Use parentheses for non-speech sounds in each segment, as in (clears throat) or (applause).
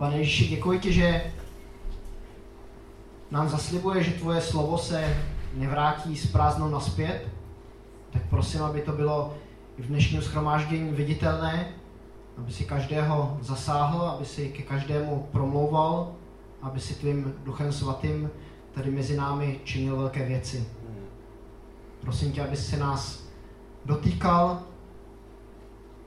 Pane Ježíši, děkuji ti, že nám zaslibuje, že tvoje slovo se nevrátí s prázdnou naspět, tak prosím, aby to bylo i v dnešním schromáždění viditelné, aby si každého zasáhl, aby si ke každému promlouval, aby si tvým duchem svatým tady mezi námi činil velké věci. Prosím tě, aby se nás dotýkal,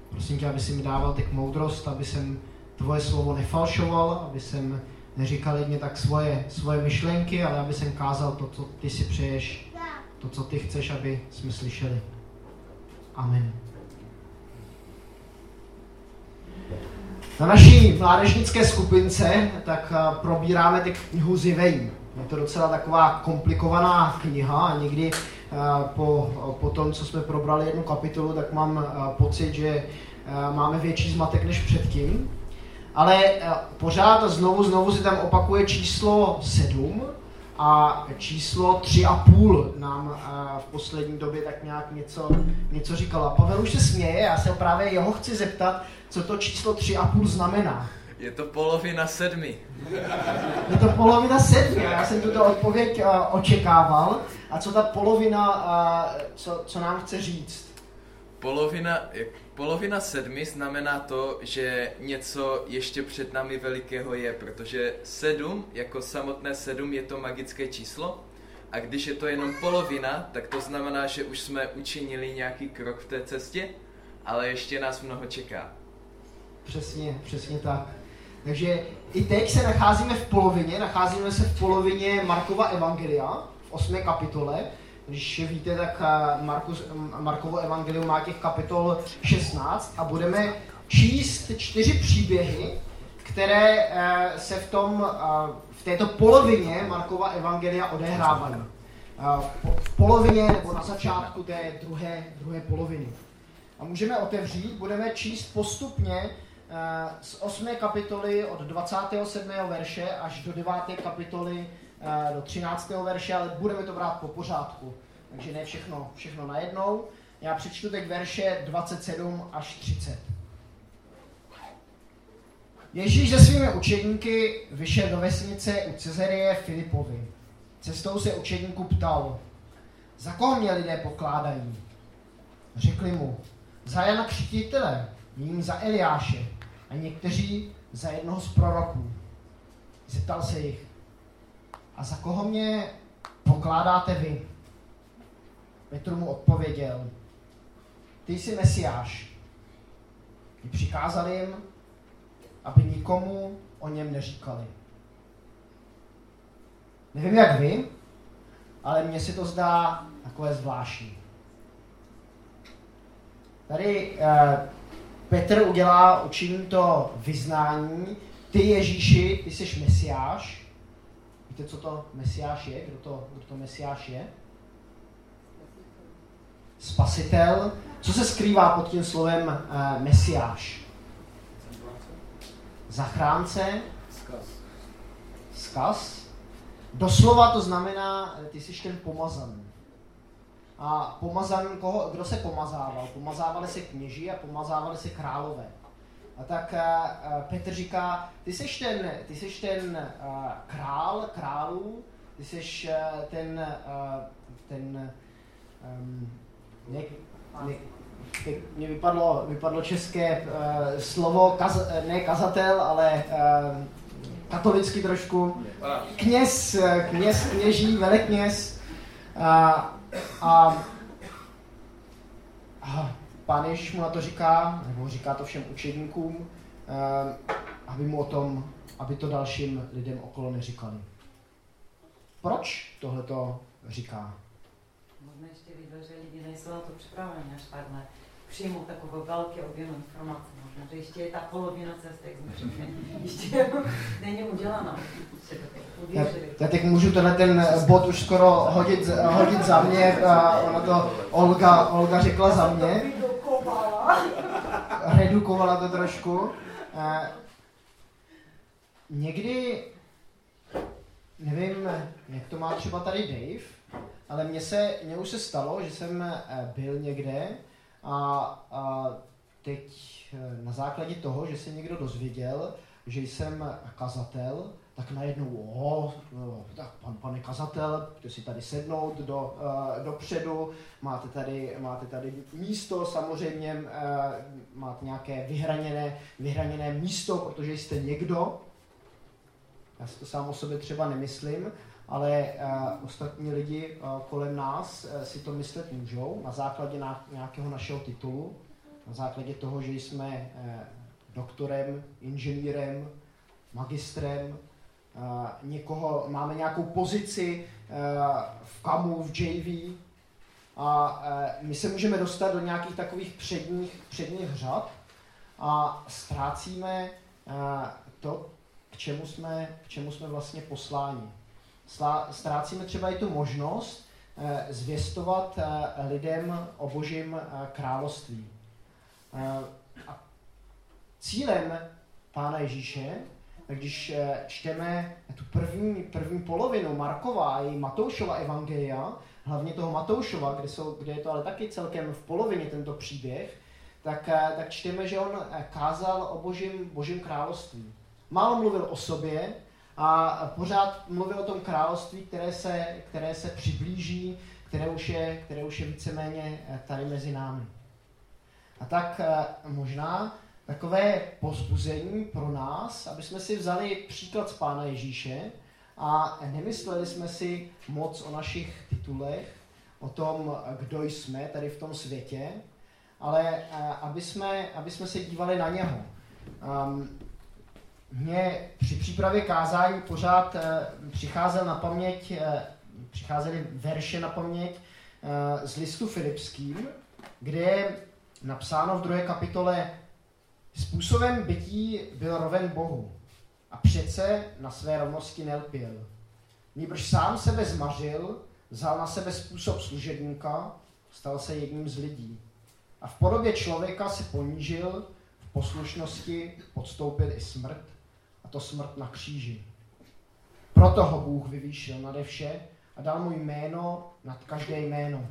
prosím tě, aby si mi dával tak moudrost, aby jsem tvoje slovo nefalšoval, aby jsem neříkal jedně tak svoje, svoje myšlenky, ale aby jsem kázal to, co ty si přeješ, to, co ty chceš, aby jsme slyšeli. Amen. Na naší mládežnické skupince tak probíráme teď knihu Zivejím. Je to docela taková komplikovaná kniha a někdy po, po tom, co jsme probrali jednu kapitolu, tak mám pocit, že máme větší zmatek než předtím. Ale pořád znovu, znovu si tam opakuje číslo 7 a číslo 3,5 nám v poslední době tak nějak něco, něco říkala. Pavel už se směje, já se právě jeho chci zeptat, co to číslo 3,5 znamená. Je to polovina sedmi. Je to polovina sedmi, já jsem tuto odpověď uh, očekával. A co ta polovina, uh, co, co nám chce říct? Polovina, polovina sedmi znamená to, že něco ještě před námi velikého je, protože sedm, jako samotné sedm, je to magické číslo. A když je to jenom polovina, tak to znamená, že už jsme učinili nějaký krok v té cestě, ale ještě nás mnoho čeká. Přesně, přesně tak. Takže i teď se nacházíme v polovině, nacházíme se v polovině Markova Evangelia, v 8. kapitole. Když víte, tak eh, Markus, Markovo Evangelium má těch kapitol 16 a budeme číst čtyři příběhy, které eh, se v, tom, eh, v této polovině Markova Evangelia odehrávají. V polovině nebo na začátku té druhé, druhé poloviny. A můžeme otevřít, budeme číst postupně Eh, z 8. kapitoly od 27. verše až do 9. kapitoly eh, do 13. verše, ale budeme to brát po pořádku. Takže ne všechno, všechno najednou. Já přečtu teď verše 27 až 30. Ježíš se svými učedníky vyšel do vesnice u Cezarie Filipovi. Cestou se učedníku ptal, za koho mě lidé pokládají? Řekli mu, za Jana Křtitele, jím za Eliáše, a někteří za jednoho z proroků. Zeptal se jich, a za koho mě pokládáte vy? Petr mu odpověděl, ty jsi Mesiáš. I přikázal jim, aby nikomu o něm neříkali. Nevím jak vy, ale mně se to zdá takové zvláštní. Tady eh, Petr udělá, učiní to vyznání, ty Ježíši, ty jsi mesiáš. Víte, co to mesiáš je? Kdo to, kdo to mesiáš je? Spasitel. Co se skrývá pod tím slovem uh, mesiáš? Zachránce. Skaz. Skaz. Doslova to znamená, ty jsi ten pomazaný. A pomazaný, koho, kdo se pomazával? Pomazávali se kněží a pomazávali se králové. A tak uh, Petr říká, ty jsi ten, ty jsi ten uh, král králů, ty jsi uh, ten, ten um, ne, ne, mě vypadlo, vypadlo české uh, slovo, kaz, ne kazatel, ale uh, katolicky trošku. Kněz, kněz, kněží, velekněz. Uh, a, a pán Ježíš mu na to říká, nebo říká to všem učedníkům, eh, aby mu o tom, aby to dalším lidem okolo neříkali. Proč tohle to říká? Možná ještě viděl, že lidi nejsou na to připraveni až takhle přijmout takový velký objem informací. Možná, že ještě je ta polovina cesty, (laughs) ještě není udělaná. Já, já teď můžu tenhle ten bod už skoro hodit, hodit za mě, a ona to Olga, Olga řekla za mě. Redukovala. (laughs) Redukovala to trošku. Někdy, nevím, jak to má třeba tady Dave, ale mně se, mně už se stalo, že jsem eh, byl někde a, a teď eh, na základě toho, že se někdo dozvěděl že jsem kazatel, tak najednou, o, no, tak pan, pane kazatel, ty si tady sednout do, uh, dopředu, máte tady, máte tady místo, samozřejmě uh, máte nějaké vyhraněné, vyhraněné místo, protože jste někdo. Já si to sám o sobě třeba nemyslím, ale uh, ostatní lidi uh, kolem nás uh, si to myslet můžou na základě na, nějakého našeho titulu, na základě toho, že jsme uh, doktorem, inženýrem, magistrem, uh, někoho, máme nějakou pozici uh, v KAMu, v JV a my se můžeme dostat do nějakých takových předních, předních řad a ztrácíme to, k čemu jsme, k čemu jsme vlastně posláni. Ztrácíme třeba i tu možnost zvěstovat lidem o božím království. A cílem Pána Ježíše když eh, čteme tu první, první polovinu Markova i Matoušova evangelia, hlavně toho Matoušova, kde, jsou, kde je to ale taky celkem v polovině tento příběh, tak, eh, tak čteme, že on eh, kázal o božím, božím království. Málo mluvil o sobě a pořád mluvil o tom království, které se, které se přiblíží, které už, je, které už je víceméně tady mezi námi. A tak možná takové pozbuzení pro nás, aby jsme si vzali příklad z Pána Ježíše a nemysleli jsme si moc o našich titulech, o tom, kdo jsme tady v tom světě, ale eh, aby jsme, aby jsme se dívali na něho. Um, mně při přípravě kázání pořád uh, přicházel na paměť, přicházely verše na paměť z listu Filipským, kde je napsáno v druhé kapitole Způsobem bytí byl roven Bohu a přece na své rovnosti nelpěl. Nýbrž sám sebe zmařil, vzal na sebe způsob služebníka, stal se jedním z lidí. A v podobě člověka se ponížil, v poslušnosti podstoupil i smrt, a to smrt na kříži. Proto ho Bůh vyvýšil nade vše a dal mu jméno nad každé jméno.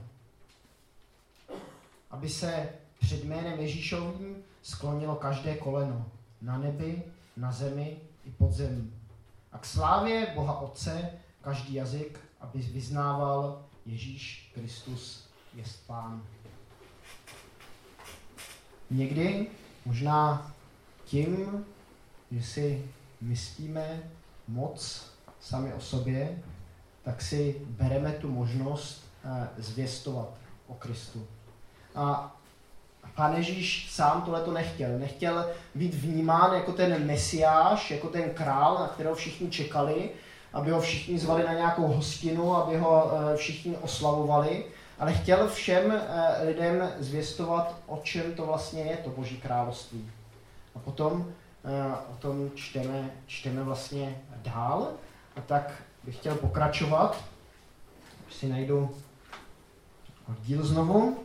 Aby se před jménem Ježíšovým sklonilo každé koleno na nebi, na zemi i pod zemí. A k slávě Boha Otce každý jazyk, aby vyznával Ježíš Kristus je Pán. Někdy, možná tím, že si myslíme moc sami o sobě, tak si bereme tu možnost eh, zvěstovat o Kristu. A Pán Ježíš sám tohle to nechtěl. Nechtěl být vnímán jako ten mesiáš, jako ten král, na kterého všichni čekali, aby ho všichni zvali na nějakou hostinu, aby ho eh, všichni oslavovali, ale chtěl všem eh, lidem zvěstovat, o čem to vlastně je, to Boží království. A potom eh, o tom čteme, čteme vlastně dál. A tak bych chtěl pokračovat. Si najdu díl znovu.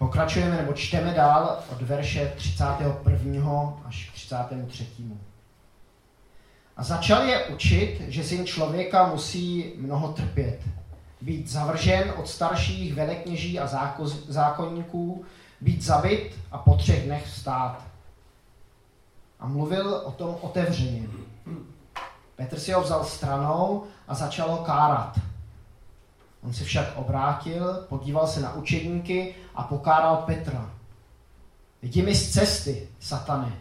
Pokračujeme nebo čteme dál od verše 31. až k 33. A začal je učit, že syn člověka musí mnoho trpět, být zavržen od starších velekněží a zákonníků, být zabit a po třech dnech vstát. A mluvil o tom otevřeně. Petr si ho vzal stranou a začal ho kárat. On se však obrátil, podíval se na učedníky a pokáral Petra. Jdi mi z cesty, satane.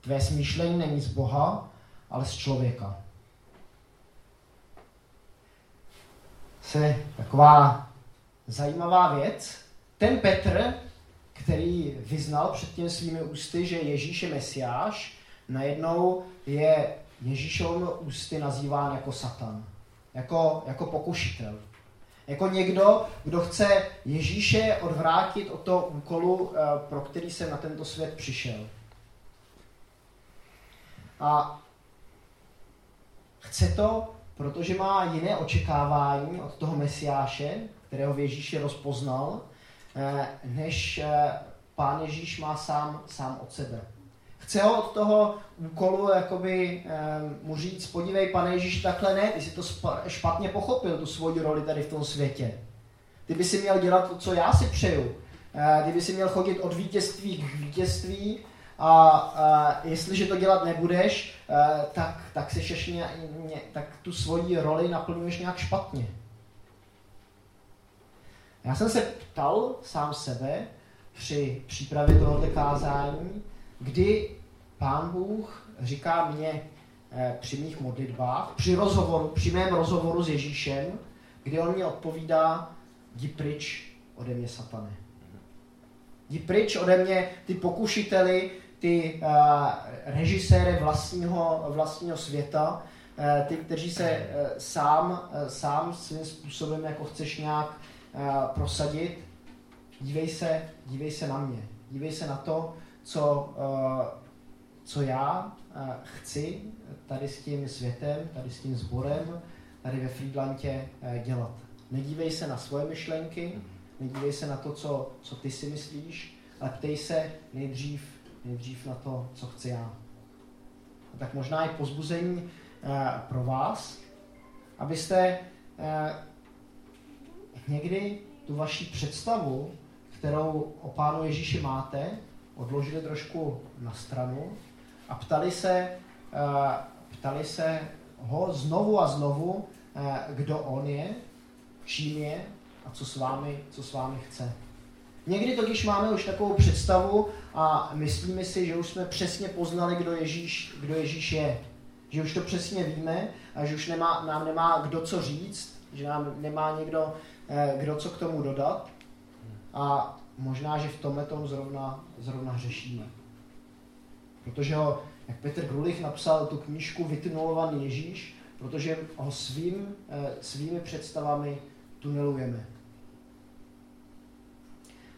Tvé smýšlení není z Boha, ale z člověka. Se taková zajímavá věc. Ten Petr, který vyznal před těmi svými ústy, že Ježíš je Mesiáš, najednou je Ježíšovými ústy nazýván jako Satan jako, jako pokušitel. Jako někdo, kdo chce Ježíše odvrátit od toho úkolu, eh, pro který se na tento svět přišel. A chce to, protože má jiné očekávání od toho Mesiáše, kterého v Ježíši rozpoznal, eh, než eh, pán Ježíš má sám, sám od sebe. Chce ho od toho úkolu jakoby um, mu říct, podívej, pane Ježíš, takhle ne, ty jsi to špatně pochopil, tu svoji roli tady v tom světě. Ty by si měl dělat to, co já si přeju. Uh, ty by si měl chodit od vítězství k vítězství a, a jestliže to dělat nebudeš, a, tak, tak, seš ně, ně, tak tu svoji roli naplňuješ nějak špatně. Já jsem se ptal sám sebe při přípravě tohoto kázání, kdy Pán Bůh říká mě eh, při mých modlitbách, při rozhovoru, při mém rozhovoru s Ježíšem, kdy on mě odpovídá, jdi pryč ode mě, satane. Jdi pryč ode mě, ty pokušiteli, ty uh, režiséry vlastního, vlastního světa, uh, ty, kteří se uh, sám, uh, sám svým způsobem jako chceš nějak uh, prosadit, dívej se, dívej se na mě. Dívej se na to, co, uh, co já uh, chci tady s tím světem, tady s tím sborem, tady ve Friedlandě uh, dělat. Nedívej se na svoje myšlenky, nedívej se na to, co, co ty si myslíš, ale ptej se nejdřív, nejdřív na to, co chci já. A tak možná i pozbuzení pro vás, abyste někdy tu vaši představu, kterou o Pánu Ježíši máte, odložili trošku na stranu a ptali se, uh, ptali se ho znovu a znovu, uh, kdo on je, čím je a co s vámi, co s vámi chce. Někdy totiž máme už takovou představu a myslíme si, že už jsme přesně poznali, kdo Ježíš, kdo Ježíš je. Že už to přesně víme a že už nemá, nám nemá kdo co říct, že nám nemá někdo, eh, kdo co k tomu dodat. A možná, že v tomhle tom zrovna, zrovna hřešíme. Protože ho, jak Petr Grulich napsal tu knížku Vytunulovaný Ježíš, protože ho svým, eh, svými představami tunelujeme.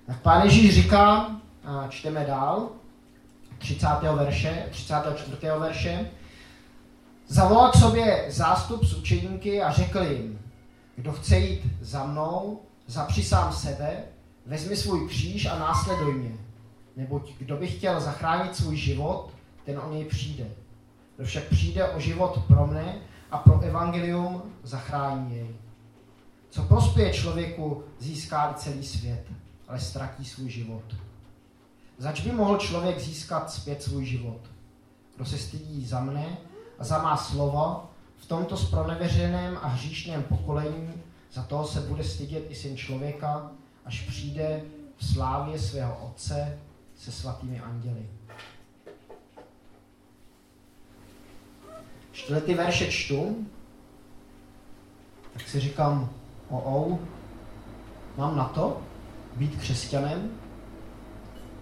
Tak pán Ježíš říká, a čteme dál, 30. verše, 34. verše, zavolal k sobě zástup z učeníky a řekl jim, kdo chce jít za mnou, zapři sám sebe, vezmi svůj kříž a následuj mě. Neboť kdo by chtěl zachránit svůj život, ten o něj přijde. Kdo však přijde o život pro mne a pro evangelium, zachrání jej. Co prospěje člověku získá celý svět, ale ztratí svůj život. Zač by mohl člověk získat zpět svůj život? Kdo se stydí za mne a za má slova, v tomto spronevěřeném a hříšném pokolení, za toho se bude stydět i syn člověka, až přijde v slávě svého Otce se svatými anděli. Čtvrtý verše čtu, tak si říkám, o, o mám na to být křesťanem?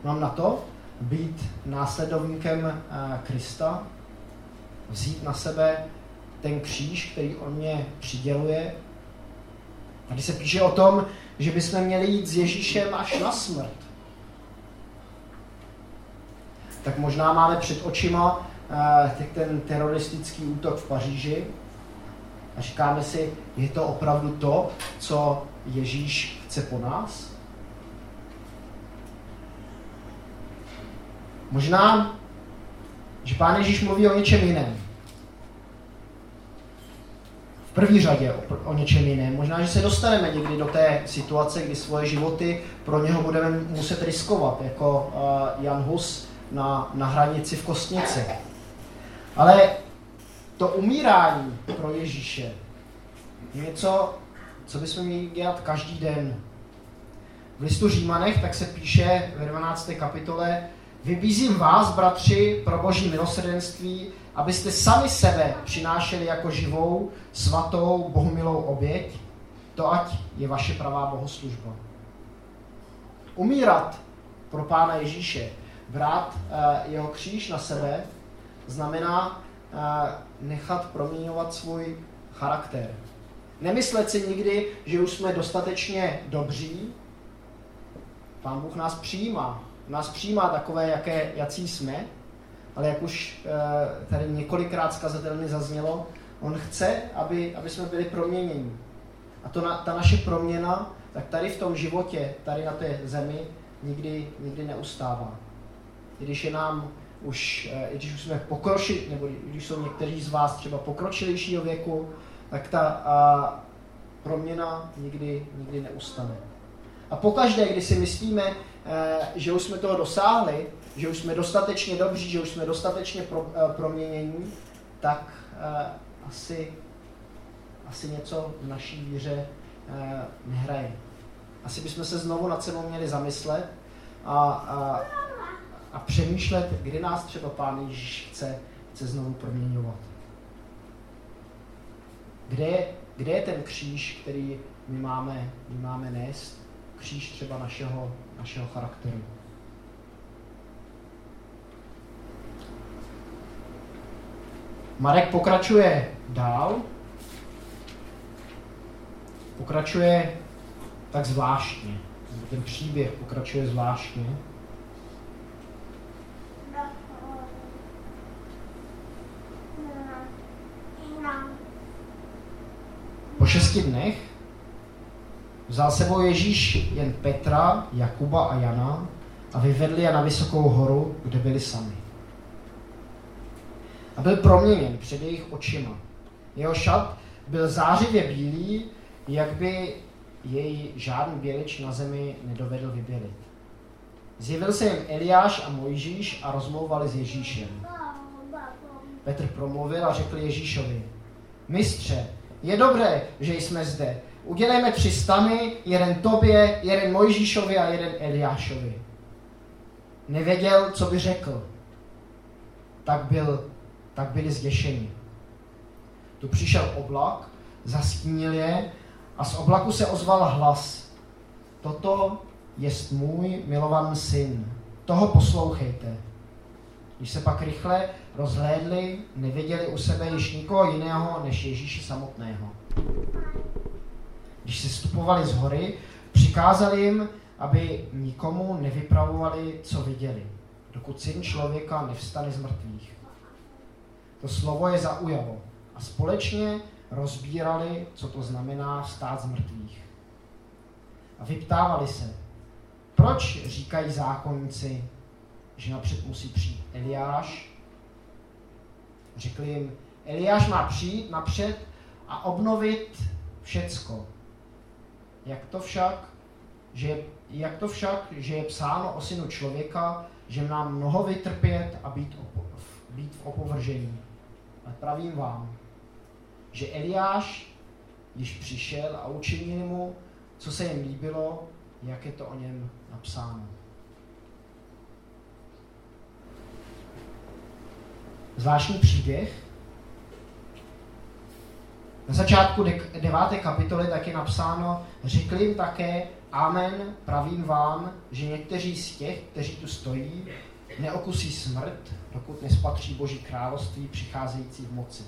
Mám na to být následovníkem uh, Krista? Vzít na sebe ten kříž, který on mě přiděluje? Tady se píše o tom, že bychom měli jít s Ježíšem až na smrt. Tak možná máme před očima uh, ten teroristický útok v Paříži, a říkáme si, je to opravdu to, co Ježíš chce po nás? Možná, že Pán Ježíš mluví o něčem jiném. První řadě o, o něčem jiném. Možná, že se dostaneme někdy do té situace, kdy svoje životy pro něho budeme muset riskovat, jako uh, Jan Hus na, na hranici v Kostnici. Ale to umírání pro Ježíše je něco, co bychom měli dělat každý den. V listu Římanech tak se píše ve 12. kapitole Vybízím vás, bratři, pro boží milosrdenství, abyste sami sebe přinášeli jako živou, svatou, bohumilou oběť, to ať je vaše pravá bohoslužba. Umírat pro Pána Ježíše, brát uh, jeho kříž na sebe, znamená nechat proměňovat svůj charakter. Nemyslet si nikdy, že už jsme dostatečně dobří. Pán Bůh nás přijímá. Nás přijímá takové, jaké, jací jsme, ale jak už e, tady několikrát zkazatelně zaznělo, on chce, aby, aby jsme byli proměněni. A to na, ta naše proměna, tak tady v tom životě, tady na té zemi, nikdy, nikdy neustává. I když je nám už, eh, i když už jsme pokročili, nebo když jsou někteří z vás třeba pokročilejšího věku, tak ta a, proměna nikdy, nikdy neustane. A pokaždé, kdy si myslíme, e, že už jsme toho dosáhli, že už jsme dostatečně dobří, že už jsme dostatečně pro, eh, proměnění, tak uh, asi, asi něco v naší víře nehraje. Asi bychom se znovu nad sebou měli zamyslet a, a, a přemýšlet, kdy nás třeba Pán Ježíš chce, chce znovu proměňovat. Kde je, kde je ten kříž, který my máme, my máme nést? Kříž třeba našeho, našeho charakteru. Marek pokračuje dál. Pokračuje tak zvláštně. Ten příběh pokračuje zvláštně. Po šesti dnech vzal sebou Ježíš jen Petra, Jakuba a Jana a vyvedli je na vysokou horu, kde byli sami. A byl proměněn před jejich očima. Jeho šat byl zářivě bílý, jak by jej žádný bělič na zemi nedovedl vybělit. Zjevil se jim Eliáš a Mojžíš a rozmlouvali s Ježíšem. Petr promluvil a řekl Ježíšovi, mistře, je dobré, že jsme zde. Udělejme tři stany, jeden tobě, jeden Mojžíšovi a jeden Eliášovi. Nevěděl, co by řekl. Tak, byl, tak byli zděšeni. Tu přišel oblak, zastínil je a z oblaku se ozval hlas. Toto je můj milovaný syn. Toho poslouchejte. Když se pak rychle rozhlédli, neviděli u sebe již nikoho jiného než Ježíše samotného. Když se stupovali z hory, přikázali jim, aby nikomu nevypravovali, co viděli, dokud syn člověka nevstane z mrtvých. To slovo je zaujalo a společně rozbírali, co to znamená stát z mrtvých. A vyptávali se, proč říkají zákonníci, že napřed musí přijít Eliáš? Řekli jim, Eliáš má přijít napřed a obnovit všecko. Jak to však, že, jak to však, že je psáno o synu člověka, že má mnoho vytrpět a být, opo, být v opovržení. Ale pravím vám, že Eliáš již přišel a učinil mu, co se jim líbilo, jak je to o něm napsáno. Zvláštní příběh. Na začátku deváté kapitoly tak je napsáno, řekl jim také, Amen, pravím vám, že někteří z těch, kteří tu stojí, neokusí smrt, dokud nespatří Boží království přicházející v moci.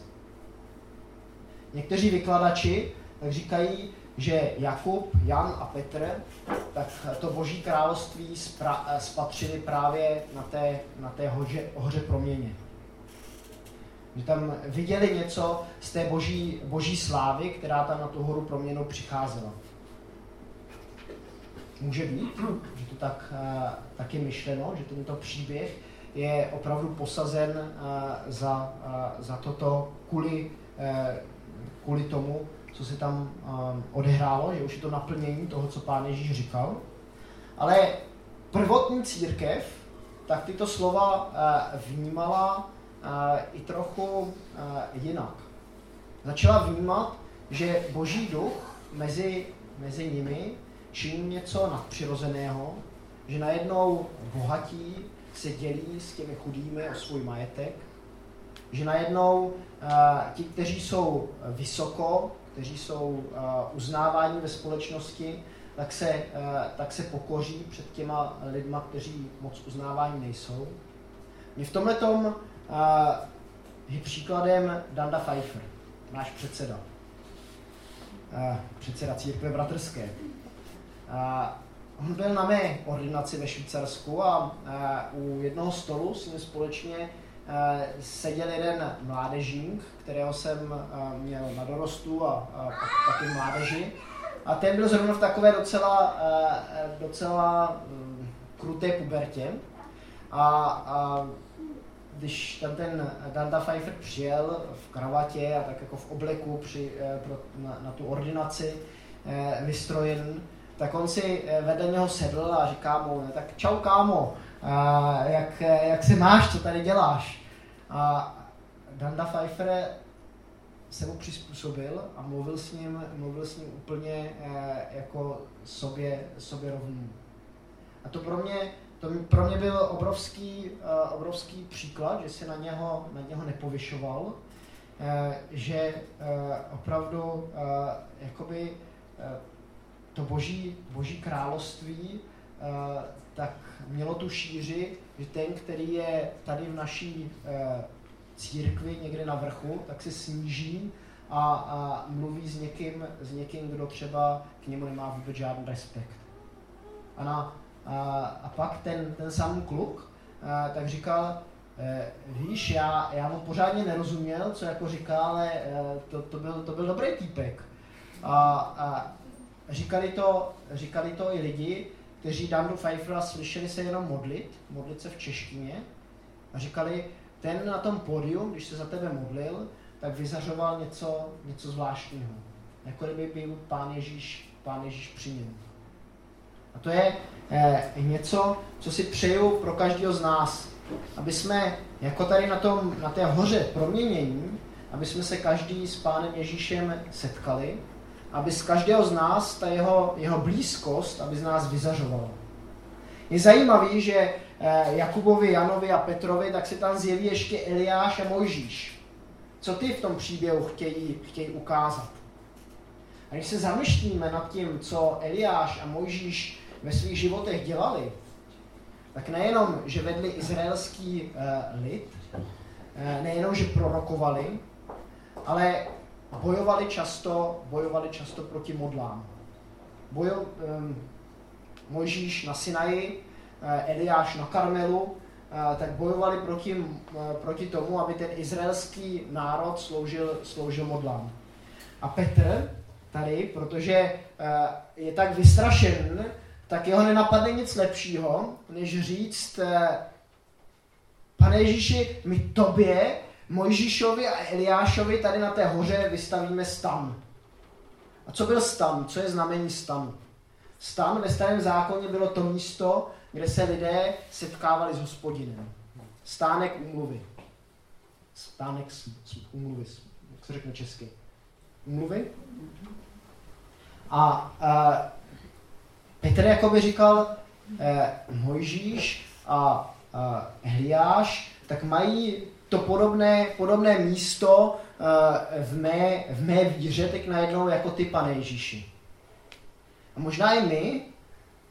Někteří vykladači tak říkají, že Jakub, Jan a Petr tak to boží království spatřili právě na té, na té hoře, hoře proměně. Že tam viděli něco z té boží, boží slávy, která tam na tu horu proměnou přicházela. Může být, (clears throat) že to tak, tak je myšleno, že tento příběh je opravdu posazen za, za toto kvůli kvůli tomu, co se tam odehrálo, že už je to naplnění toho, co pán Ježíš říkal. Ale prvotní církev tak tyto slova vnímala i trochu jinak. Začala vnímat, že boží duch mezi, mezi nimi činí něco nadpřirozeného, že najednou bohatí se dělí s těmi chudými o svůj majetek, že najednou ti, kteří jsou vysoko, kteří jsou uznáváni ve společnosti, tak se, tak se pokoří před těma lidma, kteří moc uznávání nejsou. Mě v tomhle tom je příkladem Danda Pfeiffer, náš předseda. Předseda církve bratrské. On byl na mé ordinaci ve Švýcarsku a u jednoho stolu s ním společně Eh, seděl jeden mládežník, kterého jsem eh, měl na dorostu a, a taky mládeži. A ten byl zrovna v takové docela, eh, docela mm, kruté pubertě. A, a když tam ten Danda Pfeiffer přijel v kravatě a tak jako v obleku při, pro, na, na tu ordinaci vystrojen, tak on si vedle něho sedl a říká mu, tak čau kámo, a jak, jak se máš, co tady děláš. A Danda Pfeiffer se mu přizpůsobil a mluvil s ním, mluvil s ním úplně eh, jako sobě, sobě rovný. A to pro mě, to pro mě byl obrovský, obrovský příklad, že se na něho, na něho nepovyšoval, že opravdu jakoby to boží, boží království uh, tak mělo tu šíři, že ten, který je tady v naší uh, církvi někde na vrchu, tak se sníží a, a mluví s někým, s někým, kdo třeba k němu nemá vůbec žádný respekt. A na a, a pak ten, ten samý kluk a, tak říkal, e, víš, já, já mu pořádně nerozuměl, co jako říká, ale e, to, to, byl, to byl dobrý týpek. A, a říkali, to, říkali to i lidi, kteří Dandu Pfeiffera slyšeli se jenom modlit, modlit se v češtině a říkali, ten na tom pódiu, když se za tebe modlil, tak vyzařoval něco, něco zvláštního. Jako kdyby byl pán Ježíš, pán Ježíš při něm. A to je eh, něco, co si přeju pro každého z nás. Aby jsme, jako tady na, tom, na té hoře proměnění, aby jsme se každý s Pánem Ježíšem setkali, aby z každého z nás ta jeho, jeho blízkost, aby z nás vyzařovala. Je zajímavý, že eh, Jakubovi, Janovi a Petrovi, tak se tam zjeví ještě Eliáš a Mojžíš. Co ty v tom příběhu chtějí, chtějí ukázat? A když se zamýšlíme nad tím, co Eliáš a Mojžíš ve svých životech dělali, tak nejenom, že vedli izraelský uh, lid, uh, nejenom, že prorokovali, ale bojovali často, bojovali často proti modlám. Bojo, um, Mojžíš na Sinaji, uh, Eliáš na Karmelu, uh, tak bojovali proti, uh, proti tomu, aby ten izraelský národ sloužil, sloužil modlám. A Petr tady, protože je tak vystrašen, tak jeho nenapadne nic lepšího, než říct, eh, pane Ježíši, my tobě, Mojžíšovi a Eliášovi tady na té hoře vystavíme stan. A co byl stan? Co je znamení stanu? Stan ve starém zákoně bylo to místo, kde se lidé setkávali s hospodinem. Stánek úmluvy. Stánek úmluvy, jak se řekne česky. Úmluvy? A, a Petr jakoby říkal, eh, Mojžíš a, a Hliáš, tak mají to podobné, podobné místo eh, v, mé, v mé víře teď najednou jako ty, pane Ježíši. A možná i my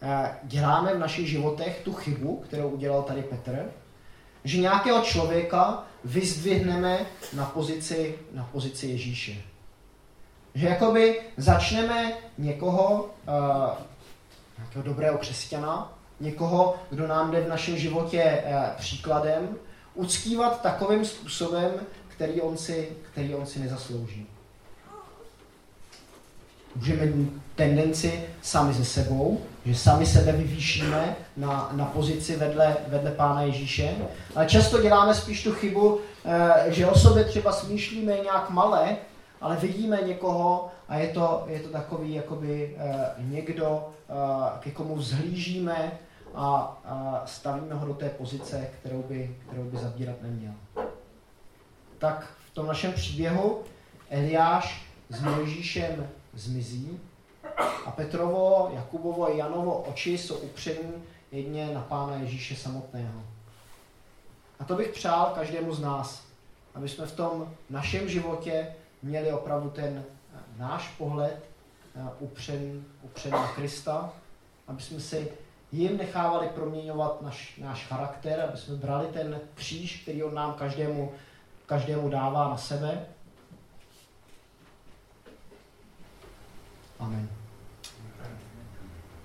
eh, děláme v našich životech tu chybu, kterou udělal tady Petr, že nějakého člověka vyzdvihneme na pozici, na pozici Ježíše. Že jakoby začneme někoho uh, nějakého dobrého křesťana, někoho, kdo nám jde v našem životě eh, příkladem, uctívat takovým způsobem, který on si, který on si nezaslouží. Můžeme mít tendenci sami ze sebou, že sami sebe vyvýšíme na, na pozici vedle, vedle Pána Ježíše, ale často děláme spíš tu chybu, eh, že o sobě třeba smýšlíme nějak malé, ale vidíme někoho a je to, je to takový jakoby uh, někdo, uh, ke komu vzhlížíme a uh, stavíme ho do té pozice, kterou by, kterou by zabírat neměl. Tak v tom našem příběhu Eliáš s Mojžíšem zmizí a Petrovo, Jakubovo a Janovo oči jsou upření jedně na Pána Ježíše samotného. A to bych přál každému z nás, aby jsme v tom našem životě měli opravdu ten eh, náš pohled eh, upřený, upřený na Krista, aby jsme si jim nechávali proměňovat naš, náš charakter, aby jsme brali ten kříž, který on nám každému, každému dává na sebe. Amen.